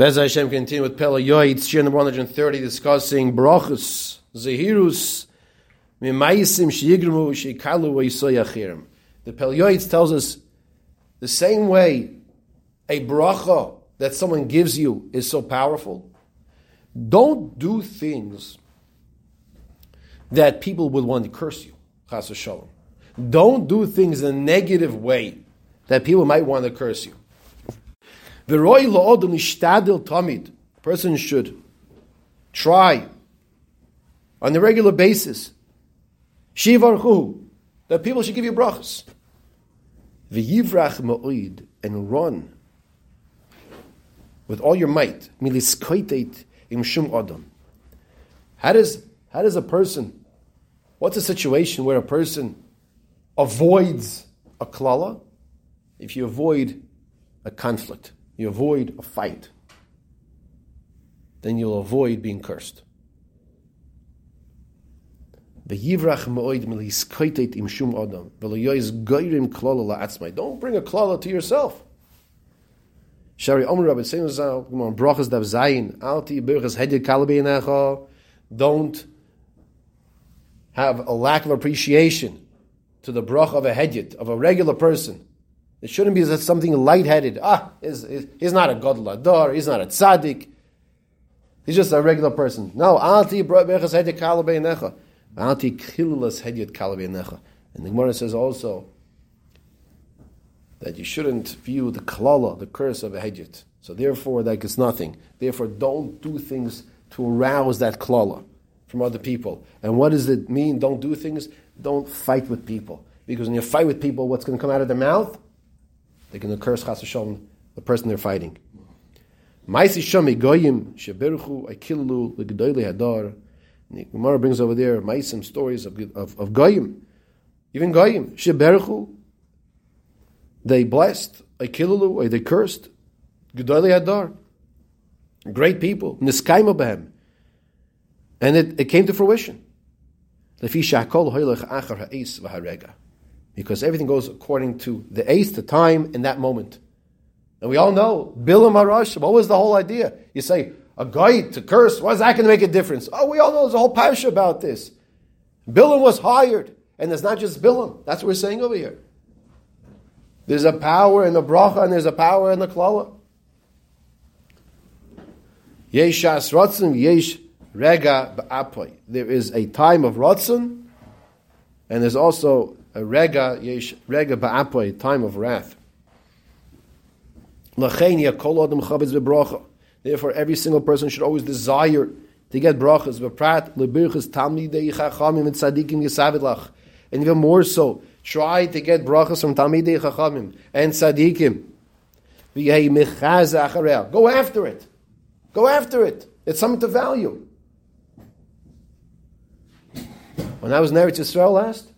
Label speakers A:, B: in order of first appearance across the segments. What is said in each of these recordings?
A: Bez Hashem continue with Pele Yoitz, year number 130, discussing brachus, zehirus, mimayisim sheyigrimu sheykalu v'yisoy The Pele Yoitz tells us the same way a bracha that someone gives you is so powerful. Don't do things that people would want to curse you. Chas. Don't do things in a negative way that people might want to curse you. A person should try on a regular basis. Shivarchu, that people should give you brachas. V'yivrach ma'oid, and run with all your might. Miliskoitet im shum adam. How does, how does a person, what's a situation where a person avoids a klala? If you avoid a conflict you avoid a fight, then you'll avoid being cursed. Don't bring a klala to yourself. Don't have a lack of appreciation to the brach of a hedjit, of a regular person. It shouldn't be something light-headed. Ah, he's, he's not a gadol ador. He's not a tzaddik. He's just a regular person. No, anti brachas hedyet kalabei Anti And the Gemara says also that you shouldn't view the klala, the curse of a hedyet. So therefore, like it's nothing. Therefore, don't do things to arouse that klala from other people. And what does it mean? Don't do things. Don't fight with people. Because when you fight with people, what's going to come out of their mouth? They're going to curse Chas Hashem, the person they're fighting. Maisi Shami Goyim Sheberchu Akilu Legdoili Hadar. Gemara brings over there Maisim stories of, of, of Goyim. Even Goyim Sheberchu. They blessed Akilu, they cursed Gedoili Hadar. Great people. Niskaima Behem. And it, it came to fruition. Lefi Shakol Hoylech Achar Ha'is V'Harega because everything goes according to the ace, the time, in that moment. And we all know, Bilam Harash, what was the whole idea? You say, a guy to curse, why is that going to make a difference? Oh, we all know there's a whole parasha about this. Bilam was hired, and it's not just Bilam. That's what we're saying over here. There's a power in the bracha, and there's a power in the klala. Yesh as rotzen, yesh rega ba'apoy. There is a time of rotzen, and there's also a rega yesh rega ba'apoy, time of wrath. Therefore, every single person should always desire to get brachas. V'prat lebirchas talmidei chachamim and tzadikim yisavidlach. And even more so, try to get brachas from talmidei chachamim and tzadikim. Go after it. Go after it. It's something to value. When I was in Eretz Yisrael last,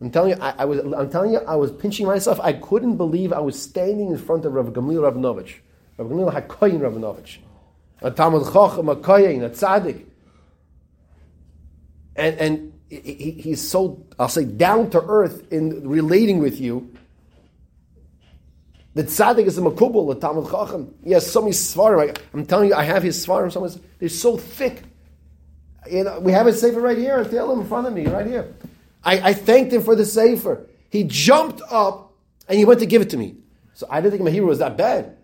A: I'm telling you, I, I, was, I'm telling you, I was pinching myself. I couldn't believe I was standing in front of Rav Gamliel Rabinovich. Rav Gamliel HaKoyin Rabinovich. A Talmud Chochem, a Koyin, a Tzaddik. And, and he, he's so, I'll say, down to earth in relating with you. The tzaddik is a makubal, the Talmud Chacham. He has so many svarim. I'm telling you, I have his svarim. Some they're so thick. You know, we have it safer right here. I Tell him in front of me, right here. I, I thanked him for the Sefer. He jumped up and he went to give it to me. So I didn't think my Hebrew was that bad.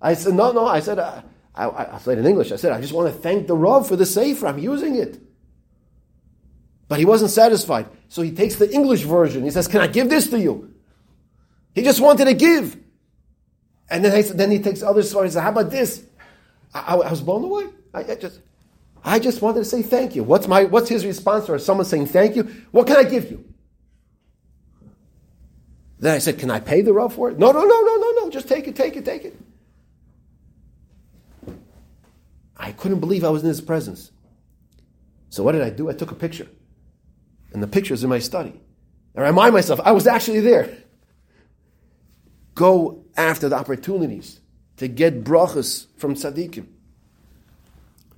A: I said, no, no. I said, uh, I, I, I said in English, I said, I just want to thank the Rav for the Sefer. I'm using it. But he wasn't satisfied. So he takes the English version. He says, Can I give this to you? He just wanted to give. And then, I, then he takes other stories. How about this? I, I was blown away. I, I just, I just wanted to say thank you. What's my what's his response to someone saying thank you? What can I give you? Then I said, Can I pay the Rav for it? No, no, no, no, no, no. Just take it, take it, take it. I couldn't believe I was in his presence. So what did I do? I took a picture. And the picture's in my study. I remind myself, I was actually there. Go after the opportunities to get brachas from tzaddikim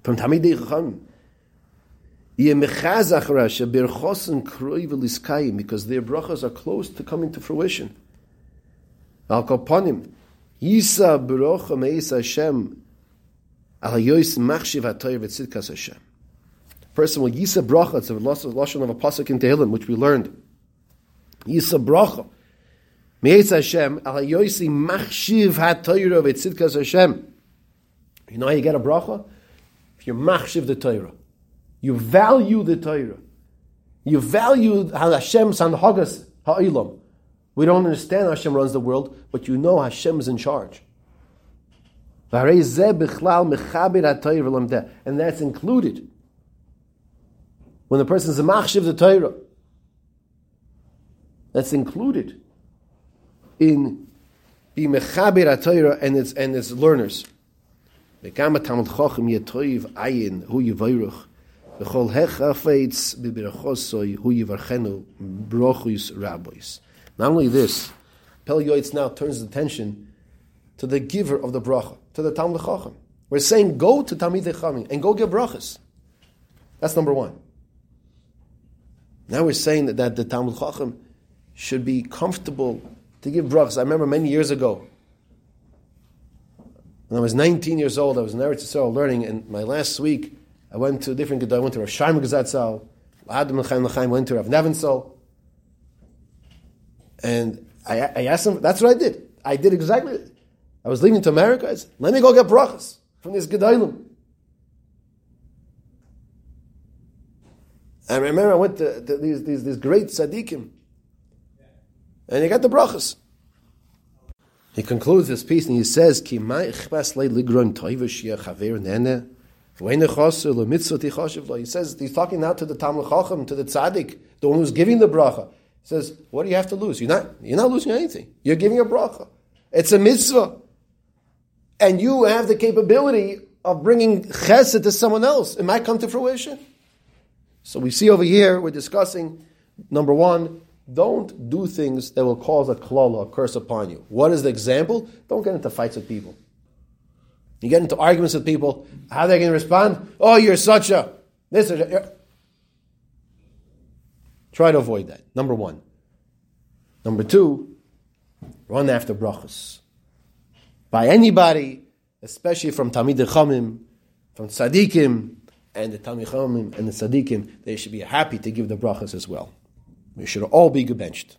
A: from Tamidei Chachamim. Because their brachas are close to coming to fruition. Al Kapanim. Yisa Baruch Meis Hashem Alayois machshiv hatoyer v'tzidkas Hashem. Person will yisa bracha. It's a lashon of a pasuk in Tehillim, which we learned. Yisa bracha. Meitz Hashem alayoisi machshiv hatoyer v'tzidkas Hashem. You know how you get a bracha? You're machshiv the Torah, you value the Torah. You value Hashem's hagas ha'ilam. We don't understand Hashem runs the world, but you know Hashem is in charge. And that's included. When the person is a machshiv the Torah, that's included in be mechaber Torah and its and its learners. V'chol hechafetz bibirachosoy hu yivarchenu brochus rabbis. Not only this, Pel Yoitz now turns attention to the giver of the bracha, to the Talmud Chacham. We're saying go to Talmid Chachamim and go give brachas. That's number one. Now we're saying that, that the Talmud Chacham should be comfortable to give brachas. I remember many years ago, when I was 19 years old, I was in Eretz Yisrael learning, and my last week, I went to different Gedai. I went to Rav Shaim Gazatzal, Adam went to Rav Nevinsel, and I, I asked him, that's what I did. I did exactly I was leaving to America. I said, let me go get brachas from this Gedalim. I remember I went to, to these, these, these great tzaddikim. And he got the brachas. He concludes this piece and he says, Ki he says he's talking now to the Talmud Chacham, to the tzaddik, the one who's giving the bracha. He says, "What do you have to lose? You're not. You're not losing anything. You're giving a bracha. It's a mitzvah and you have the capability of bringing chesed to someone else, it might come to fruition. So we see over here, we're discussing number one, don't do things that will cause a klala, a curse upon you. What is the example? Don't get into fights with people. You get into arguments with people, how are they going to respond? Oh, you're such a this that. Try to avoid that. Number one. Number two, run after brachas by anybody, especially from Tamid Chamim, from Tzadikim, and the Tamid Chamim and the Tzadikim, they should be happy to give the brachas as well. We should all be gebenched.